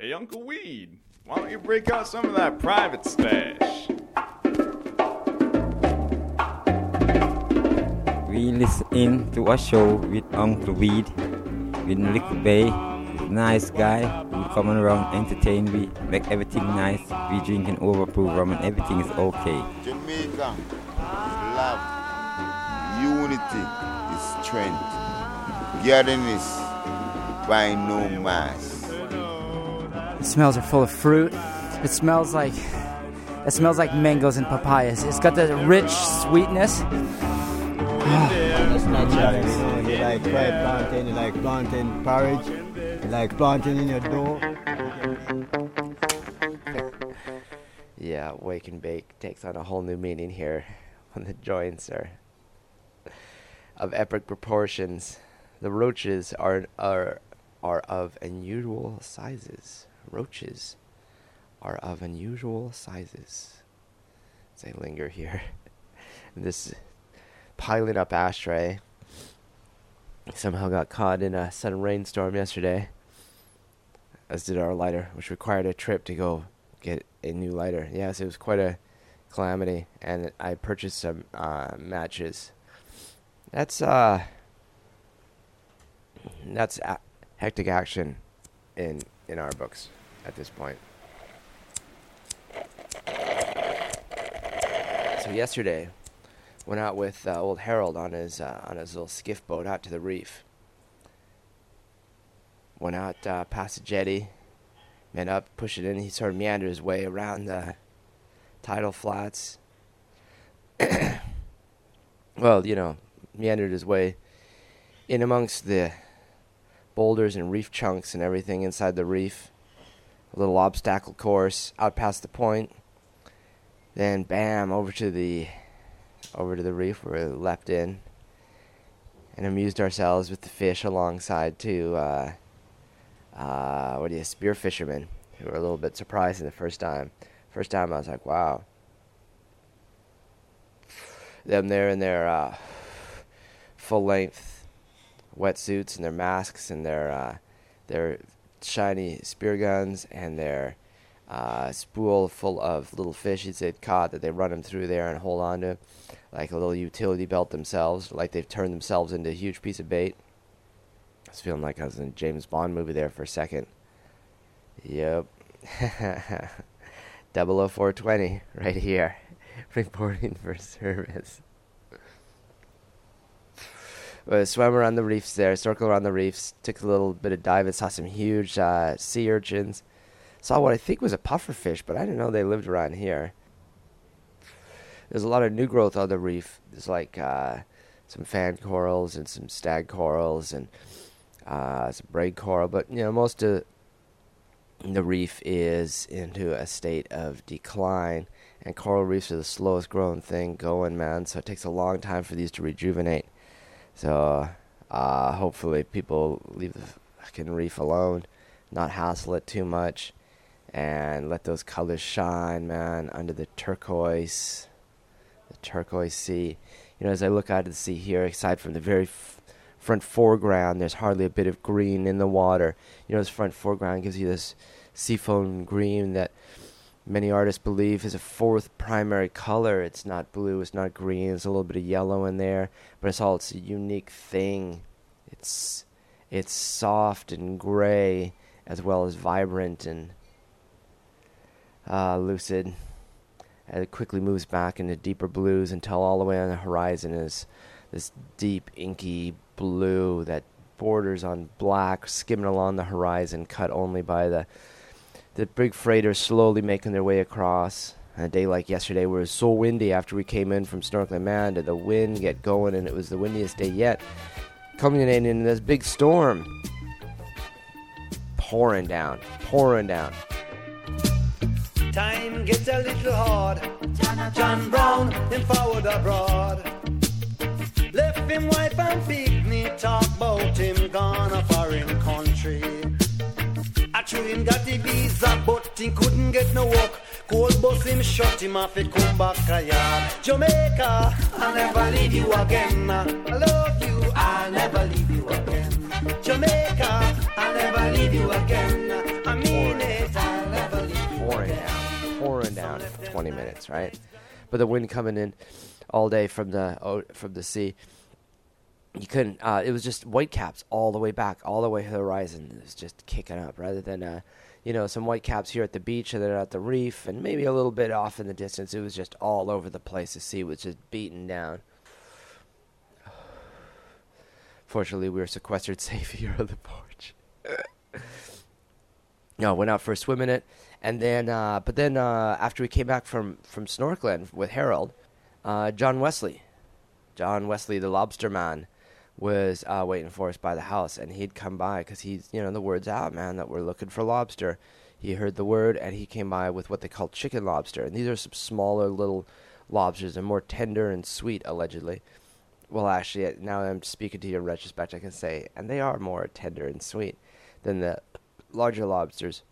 Hey, Uncle Weed, why don't you break out some of that private stash? We listen to a show with Uncle Weed, with Little Bay, nice guy who come around, entertain we, make everything nice. We drink and overproof rum and everything is okay. Jamaica is love, unity is strength, togetherness by no mass. The smells are full of fruit. It smells like it smells like mangoes and papayas. It's got the rich sweetness. That's you. You like fried plantain, you like plantain porridge, you like plantain in your dough. Yeah, wake and bake takes on a whole new meaning here when the joints are of epic proportions. The roaches are are are of unusual sizes. Roaches are of unusual sizes. As I linger here, this piling up ashtray somehow got caught in a sudden rainstorm yesterday, as did our lighter, which required a trip to go get a new lighter. Yes, it was quite a calamity, and I purchased some uh, matches. That's uh, that's a- hectic action in in our books at this point. So yesterday, went out with uh, old Harold on his uh, on his little skiff boat out to the reef. Went out uh, past the jetty, went up, pushed it in. He sort of meandered his way around the tidal flats. well, you know, meandered his way in amongst the boulders and reef chunks and everything inside the reef. A little obstacle course out past the point. Then bam over to the over to the reef where we left in and amused ourselves with the fish alongside too. Uh, uh, what do you spear fishermen who were a little bit surprised the first time. First time I was like, wow. Them there in their uh, full length wetsuits and their masks and their uh, their shiny spear guns and their uh, spool full of little fishes they'd caught that they run them through there and hold on to like a little utility belt themselves, like they've turned themselves into a huge piece of bait. I was feeling like I was in a James Bond movie there for a second. Yep. 00420 right here, reporting for service. Uh, swam around the reefs there, circled around the reefs, took a little bit of dive and saw some huge uh, sea urchins. Saw what I think was a puffer fish, but I didn't know they lived around here. There's a lot of new growth on the reef. There's like uh, some fan corals and some stag corals and uh, some braid coral, but you know most of the reef is into a state of decline, and coral reefs are the slowest growing thing going, man. So it takes a long time for these to rejuvenate. So uh, hopefully people leave the fucking reef alone, not hassle it too much, and let those colors shine, man, under the turquoise, the turquoise sea. You know, as I look out at the sea here, aside from the very f- front foreground, there's hardly a bit of green in the water. You know, this front foreground gives you this seafoam green that many artists believe is a fourth primary color. It's not blue, it's not green, there's a little bit of yellow in there, but it's all it's a unique thing. It's it's soft and gray as well as vibrant and uh, lucid. And it quickly moves back into deeper blues until all the way on the horizon is this deep inky blue that borders on black, skimming along the horizon, cut only by the the big freighters slowly making their way across. On a day like yesterday, where it was so windy after we came in from snorkeling, man, did the wind get going, and it was the windiest day yet, culminating in this big storm, pouring down, pouring down. Time gets a little hard. John Brown, him forward abroad. Left him wife and picnic, talk about him gone a foreign country. Got the visa, but he couldn't get no work. Cold bus him him off, he come back a yard. Jamaica, I'll never leave you again. I love you, I'll never leave you again. Jamaica, I'll never leave you again. I mean it, I'll never leave you Pouring again. Pouring down for 20 minutes, right? But the wind coming in all day from the oh, from the sea you couldn't. Uh, it was just white caps all the way back, all the way to the horizon. It was just kicking up, rather than uh, you know some white caps here at the beach and then at the reef, and maybe a little bit off in the distance. It was just all over the place. The sea was just beaten down. Fortunately, we were sequestered safe here on the porch. no, went out for a swim in it, and then, uh, but then uh, after we came back from from snorkeling with Harold, uh, John Wesley, John Wesley, the lobster man, was uh, waiting for us by the house, and he'd come by because he's, you know, the word's out, man, that we're looking for lobster. He heard the word, and he came by with what they call chicken lobster, and these are some smaller little lobsters, and more tender and sweet, allegedly. Well, actually, now I'm speaking to you in retrospect, I can say, and they are more tender and sweet than the larger lobsters.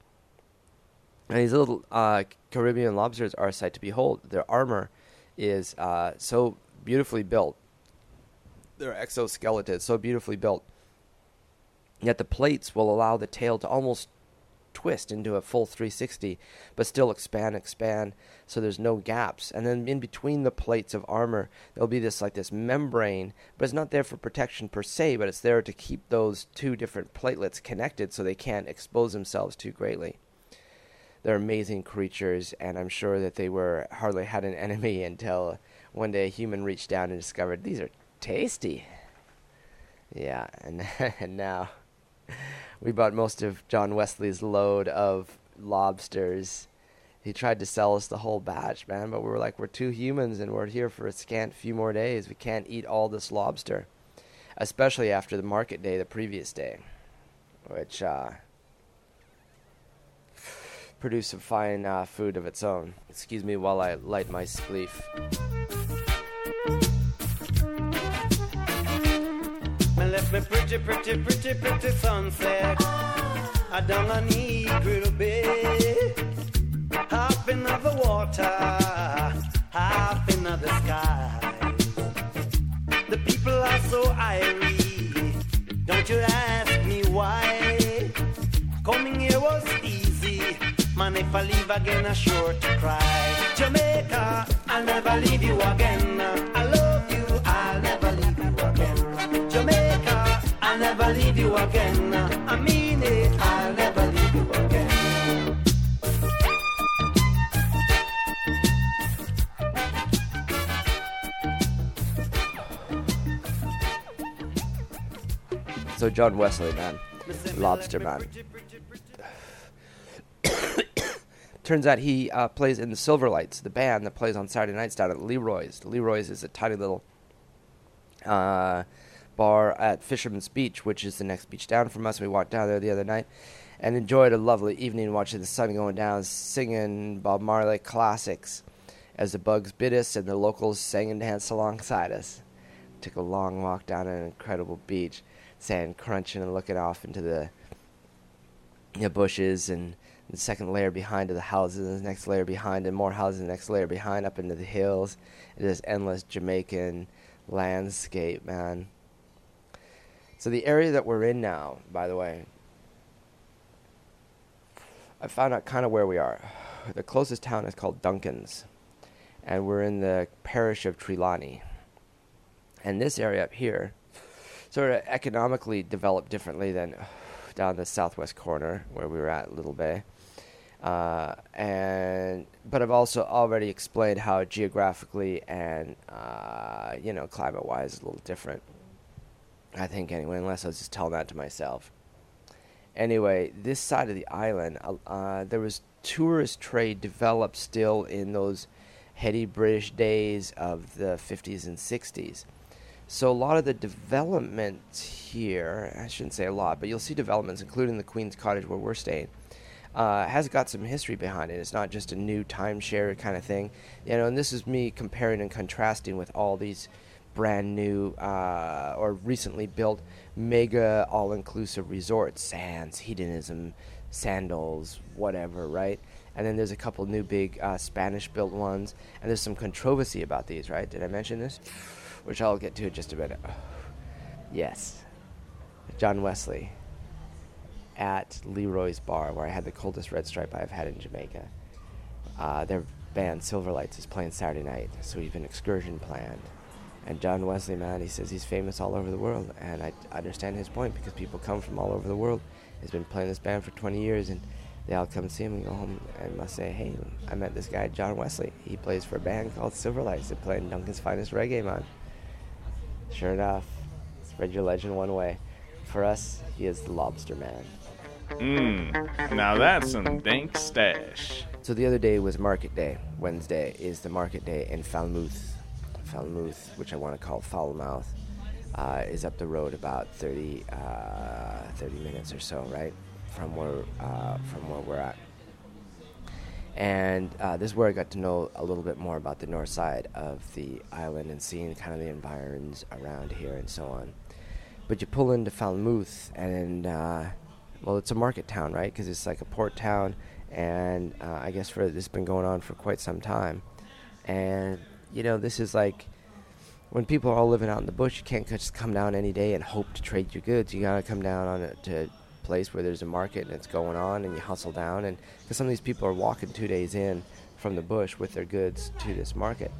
And these little uh, Caribbean lobsters are a sight to behold. Their armor is uh, so beautifully built. Their exoskeleton so beautifully built. Yet the plates will allow the tail to almost twist into a full 360, but still expand, expand, so there's no gaps. And then in between the plates of armor, there'll be this like this membrane, but it's not there for protection per se, but it's there to keep those two different platelets connected so they can't expose themselves too greatly. They're amazing creatures, and I'm sure that they were hardly had an enemy until one day a human reached down and discovered these are tasty. Yeah, and and now we bought most of John Wesley's load of lobsters. He tried to sell us the whole batch, man, but we were like, we're two humans and we're here for a scant few more days. We can't eat all this lobster, especially after the market day the previous day, which uh, produced some fine uh, food of its own. Excuse me while I light my spliff. Me pretty, pretty, pretty, pretty sunset. Ah. I down on Eagle Bay. Half in the water, half in the sky. The people are so irie. Don't you ask me why. Coming here was easy. Man, if I leave again, I'm sure to cry. Jamaica, I'll never leave you again. I love never leave you again. I mean it, I'll never leave you again. So John Wesley, man, lobster man. Turns out he uh, plays in the Silverlights, the band that plays on Saturday nights down at Leroy's. Leroy's is a tiny little uh, bar at Fisherman's Beach, which is the next beach down from us. We walked down there the other night and enjoyed a lovely evening watching the sun going down, singing Bob Marley classics as the bugs bit us and the locals sang and danced alongside us. Took a long walk down an incredible beach, sand crunching and looking off into the, the bushes and the second layer behind to the houses, and the next layer behind, and more houses, and the next layer behind up into the hills. It is endless Jamaican landscape, man. So the area that we're in now, by the way, I found out kind of where we are. The closest town is called Duncan's, and we're in the parish of Trelawny. And this area up here, sort of economically developed differently than down the southwest corner where we were at Little Bay. Uh, and but I've also already explained how geographically and uh, you know climate-wise is a little different. I think anyway, unless I was just telling that to myself. Anyway, this side of the island, uh, uh, there was tourist trade developed still in those heady British days of the 50s and 60s. So a lot of the development here, I shouldn't say a lot, but you'll see developments, including the Queen's Cottage where we're staying, uh, has got some history behind it. It's not just a new timeshare kind of thing, you know. And this is me comparing and contrasting with all these brand new uh, or recently built mega all-inclusive resorts, Sands, Hedonism, Sandals, whatever, right? And then there's a couple new big uh, Spanish-built ones, and there's some controversy about these, right? Did I mention this? Which I'll get to in just a minute. Yes, John Wesley at Leroy's Bar, where I had the coldest red stripe I've had in Jamaica. Uh, their band Silverlights is playing Saturday night, so we have an excursion planned. And John Wesley, man, he says he's famous all over the world, and I understand his point because people come from all over the world. He's been playing this band for 20 years, and they all come see him and go home and must say, "Hey, I met this guy, John Wesley. He plays for a band called Silverlights. They're playing Duncan's finest reggae, man." Sure enough, spread your legend one way. For us, he is the Lobster Man. Mmm, now that's some dank stash. So the other day was Market Day. Wednesday is the Market Day in Falmouth. Falmouth, which I want to call Foulmouth, uh, is up the road about 30, uh, 30 minutes or so, right, from where uh, from where we're at. And uh, this is where I got to know a little bit more about the north side of the island and seeing kind of the environs around here and so on. But you pull into Falmouth, and uh, well, it's a market town, right? Because it's like a port town, and uh, I guess for this has been going on for quite some time. And you know, this is like when people are all living out in the bush, you can't just come down any day and hope to trade your goods. You gotta come down on a, to a place where there's a market and it's going on, and you hustle down. And because some of these people are walking two days in from the bush with their goods to this market,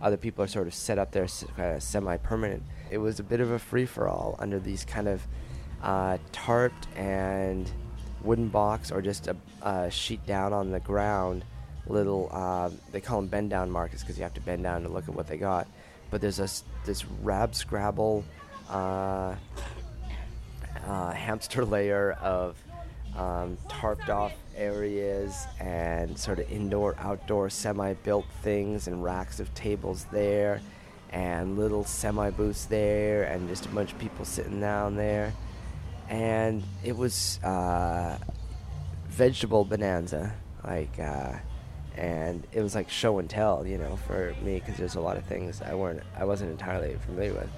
other people are sort of set up there uh, semi-permanent. It was a bit of a free-for-all under these kind of uh, tarped and wooden box or just a, a sheet down on the ground little uh, they call them bend down markets because you have to bend down to look at what they got. But there's a, this rab scrabble uh, uh, hamster layer of um, tarped off areas and sort of indoor outdoor semi built things and racks of tables there and little semi booths there and just a bunch of people sitting down there. And it was uh, vegetable bonanza like uh, and it was like show and tell, you know, for me because there's a lot of things I weren't, I wasn't entirely familiar with.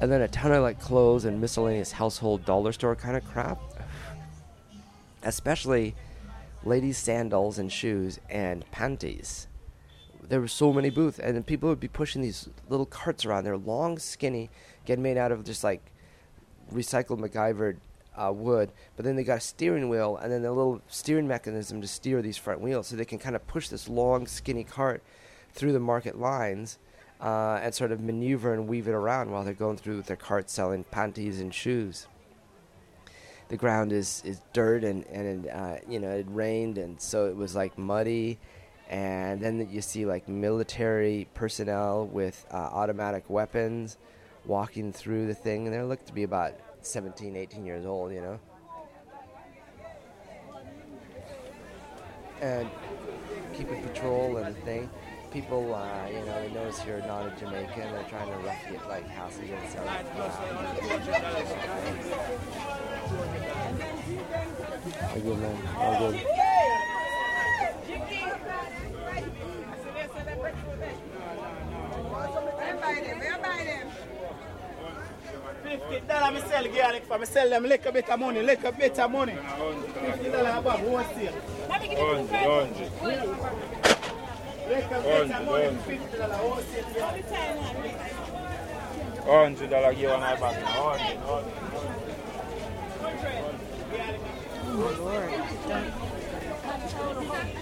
And then a ton of like clothes and miscellaneous household dollar store kind of crap, especially ladies' sandals and shoes and panties. There were so many booths, and people would be pushing these little carts around. They're long, skinny, getting made out of just like recycled MacGyver uh, wood, but then they got a steering wheel and then a little steering mechanism to steer these front wheels, so they can kind of push this long, skinny cart through the market lines uh, and sort of maneuver and weave it around while they're going through with their cart selling panties and shoes. The ground is, is dirt and and uh, you know it rained and so it was like muddy, and then you see like military personnel with uh, automatic weapons walking through the thing, and they look to be about 17, 18 years old, you know. And keeping patrol and thing. People, uh, you know, they notice you're not a Jamaican. They're trying to rough you, like you and stuff. All good, man. All good. Fifty dollar me sell garlic for me sell them little bit of money, little bit of money. Fifty dollar above wholesale. Little bit of money, fifty dollar wholesale. Hundred dollar give one I back. Hundred, hundred. Drink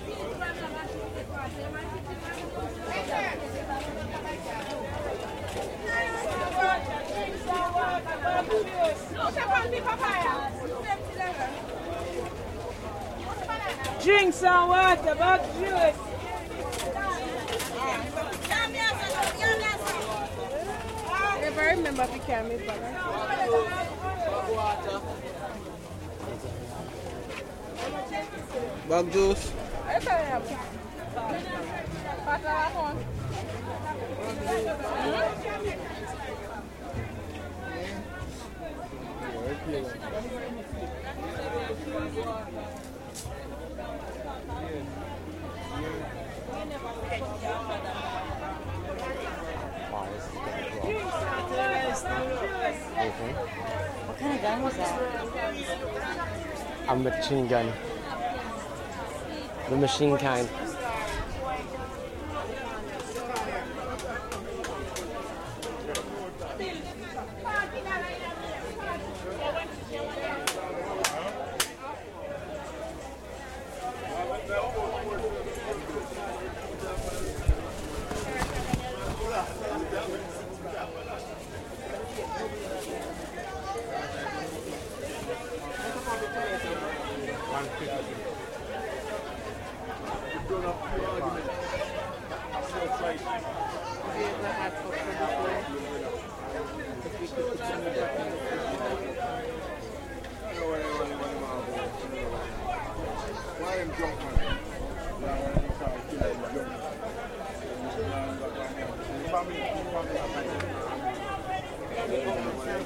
water, but juice. Never remember if you can make Bag juice. What kind of gun was that? A machine gun. The machine kind.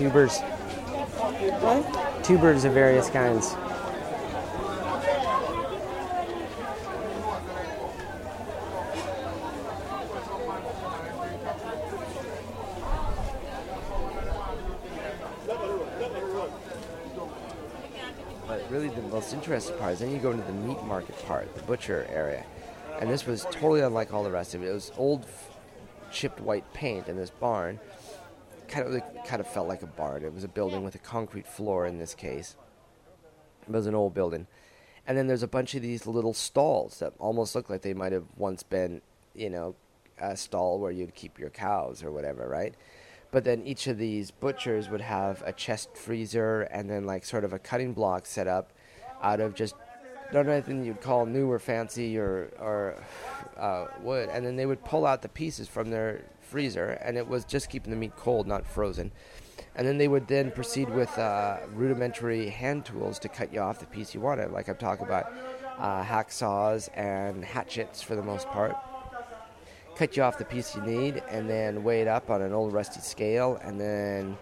Tubers. Tubers of various kinds. But really, the most interesting part is then you go into the meat market part, the butcher area. And this was totally unlike all the rest of it. It was old, chipped white paint in this barn. Kind of, it kind of felt like a barn. It was a building with a concrete floor in this case. It was an old building. And then there's a bunch of these little stalls that almost look like they might have once been, you know, a stall where you'd keep your cows or whatever, right? But then each of these butchers would have a chest freezer and then like sort of a cutting block set up out of just not anything you'd call new or fancy or or uh, wood, and then they would pull out the pieces from their freezer, and it was just keeping the meat cold, not frozen. And then they would then proceed with uh, rudimentary hand tools to cut you off the piece you wanted. Like I'm talking about uh, hacksaws and hatchets for the most part. Cut you off the piece you need, and then weigh it up on an old rusty scale, and then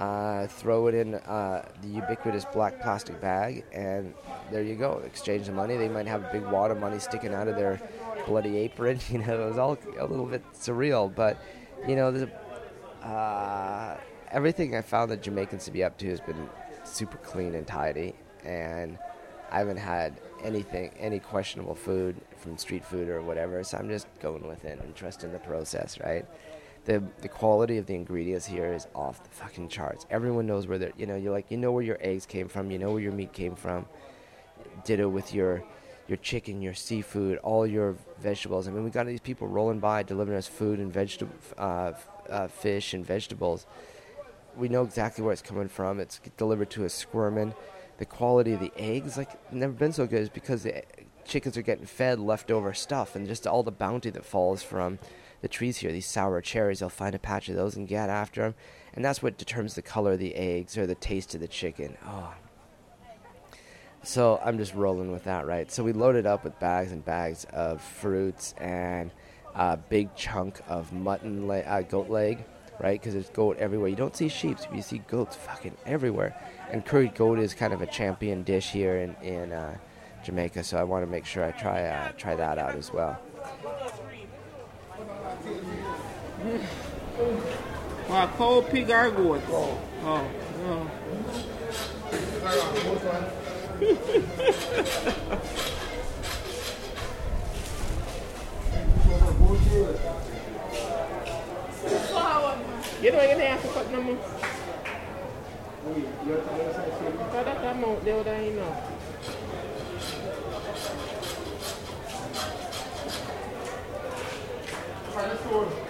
uh, throw it in uh, the ubiquitous black plastic bag, and there you go. Exchange the money. They might have a big wad of money sticking out of their bloody apron. You know, it was all a little bit surreal, but you know, uh, everything I found the Jamaicans to be up to has been super clean and tidy, and I haven't had anything, any questionable food from street food or whatever. So I'm just going with it and trusting the process, right? The the quality of the ingredients here is off the fucking charts. Everyone knows where they're, you know, you're like, you know where your eggs came from, you know where your meat came from. Ditto with your your chicken, your seafood, all your vegetables. I mean, we got these people rolling by delivering us food and vegetable, uh, uh, fish and vegetables. We know exactly where it's coming from. It's delivered to us squirming. The quality of the eggs, like, never been so good, is because the chickens are getting fed leftover stuff and just all the bounty that falls from the trees here. These sour cherries, they'll find a patch of those and get after them, and that's what determines the color of the eggs or the taste of the chicken. Oh, so I'm just rolling with that, right? So we loaded up with bags and bags of fruits and a big chunk of mutton, le- uh, goat leg, right? Because there's goat everywhere. You don't see sheep, but you see goats fucking everywhere. And curried goat is kind of a champion dish here in in uh, Jamaica, so I want to make sure I try uh, try that out as well. What, cold pig, goat? Oh, oh. You know, you don't have to cut no more. Because that come out the other, you know. I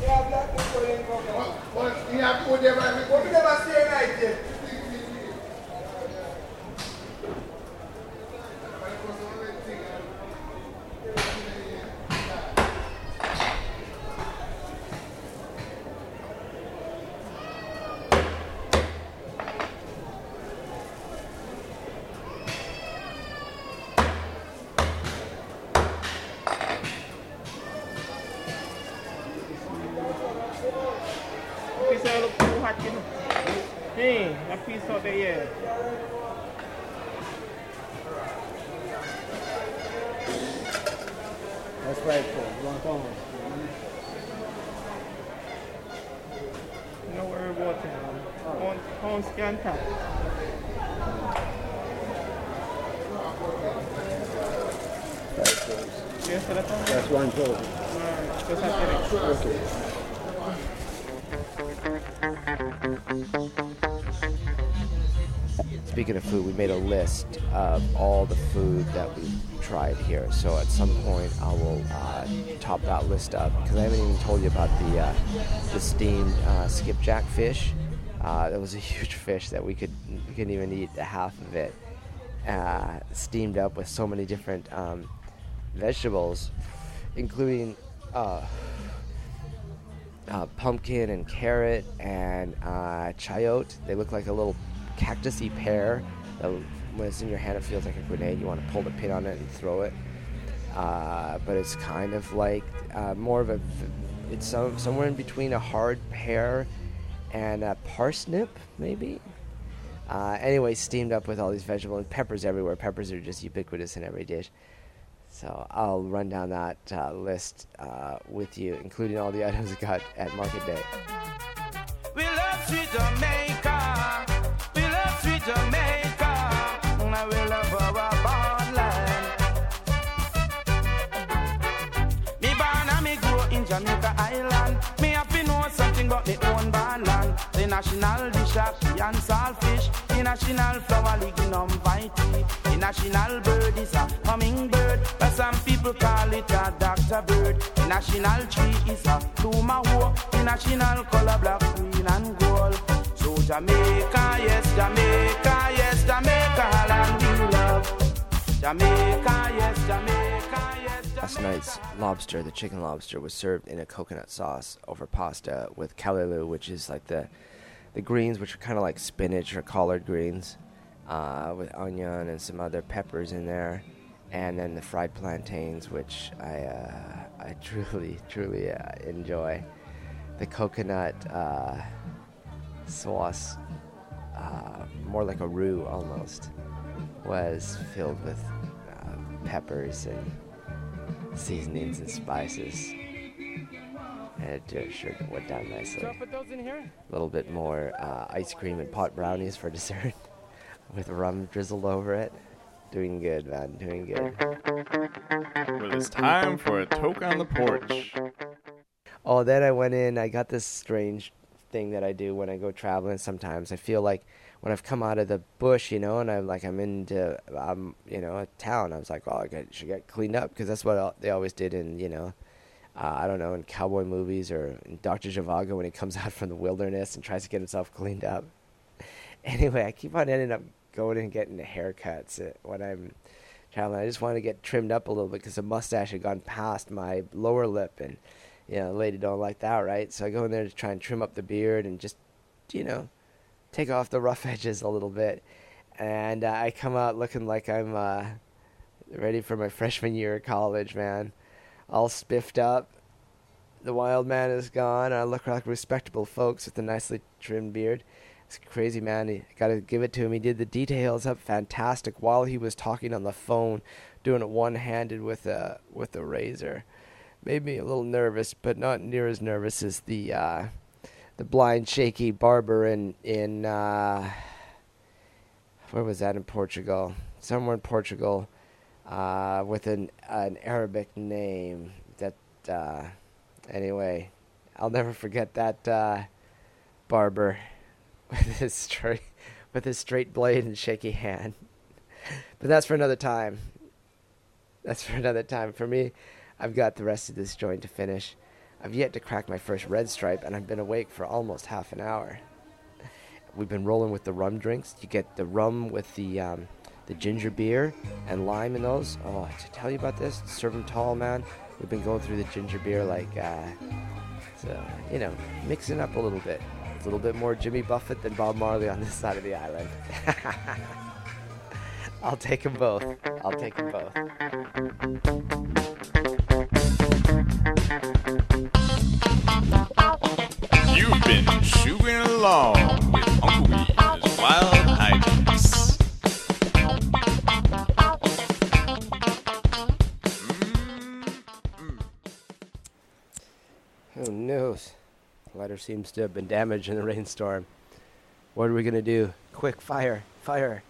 Yeah, black people ain't to. Put them on. What did they? Pound scan tap. Yes, so that's one. That's one pound. Alright, just have to Okay. Speaking of food, we made a list of all the food that we tried here. So at some point, I will uh, top that list up because I haven't even told you about the uh, the steamed uh, skipjack fish. Uh, that was a huge fish that we could we couldn't even eat the half of it. Uh, steamed up with so many different um, vegetables, including uh, uh, pumpkin and carrot and uh, chayote. They look like a little cactusy pear. when it's in your hand, it feels like a grenade. You want to pull the pin on it and throw it. Uh, but it's kind of like more of a. It's some, somewhere in between a hard pear and a parsnip, maybe. Uh, anyway, steamed up with all these vegetables and peppers everywhere. Peppers are just ubiquitous in every dish. So I'll run down that uh, list uh, with you, including all the items we got at Market Day. We love sweet Jamaica. We love sweet Jamaica. Mm, We love our born land. Me born and me grow in Jamaica Island. Me have to know something about me own born land. National dish and saltfish. The national flower lignum vitae. The national bird is a hummingbird. But some people call it a doctor bird. National tree is a. The national color black, green and gold. So Jamaica, yes, Jamaica, yes, Jamaica, land we love. Jamaica, yes, Jamaica, yes, Last night's lobster, the chicken lobster, was served in a coconut sauce over pasta with callaloo, which is like the the greens, which are kind of like spinach or collard greens, uh, with onion and some other peppers in there, and then the fried plantains, which I uh, I truly truly uh, enjoy. The coconut uh, sauce, uh, more like a roux almost, was filled with uh, peppers and seasonings and spices. And it just sure went down nicely. put those in here? A little bit more uh, ice cream and pot brownies for dessert with rum drizzled over it. Doing good, man. Doing good. Well, it's time for a toke on the porch. Oh, then I went in. I got this strange thing that I do when I go traveling. Sometimes I feel like when I've come out of the bush, you know, and I'm like I'm into, um, you know, a town. I was like, oh, I got, should get cleaned up because that's what they always did in, you know, uh, I don't know, in cowboy movies or in Doctor Zhivago when he comes out from the wilderness and tries to get himself cleaned up. Anyway, I keep on ending up going and getting haircuts uh, when I'm traveling. I just wanted to get trimmed up a little bit because the mustache had gone past my lower lip and you know, lady don't like that, right? So I go in there to try and trim up the beard and just, you know, take off the rough edges a little bit. And uh, I come out looking like I'm uh, ready for my freshman year of college, man. All spiffed up. The wild man is gone. I look like respectable folks with a nicely trimmed beard. It's crazy, man. He got to give it to him. He did the details up fantastic while he was talking on the phone, doing it one-handed with a with a razor made me a little nervous, but not near as nervous as the uh, the blind, shaky barber in in uh, where was that in Portugal? Somewhere in Portugal, uh, with an an Arabic name. That uh, anyway, I'll never forget that uh, barber with his straight with his straight blade and shaky hand. But that's for another time. That's for another time. For me, I've got the rest of this joint to finish. I've yet to crack my first red stripe, and I've been awake for almost half an hour. We've been rolling with the rum drinks. You get the rum with the um, the ginger beer and lime in those. Oh, to tell you about this, serve them tall, man. We've been going through the ginger beer like, uh, so you know, mixing up a little bit. It's a little bit more Jimmy Buffett than Bob Marley on this side of the island. I'll take 'em both. I'll take 'em both. You've been shooting along seems to have been damaged in the rainstorm. What are we gonna do? Quick, fire, fire.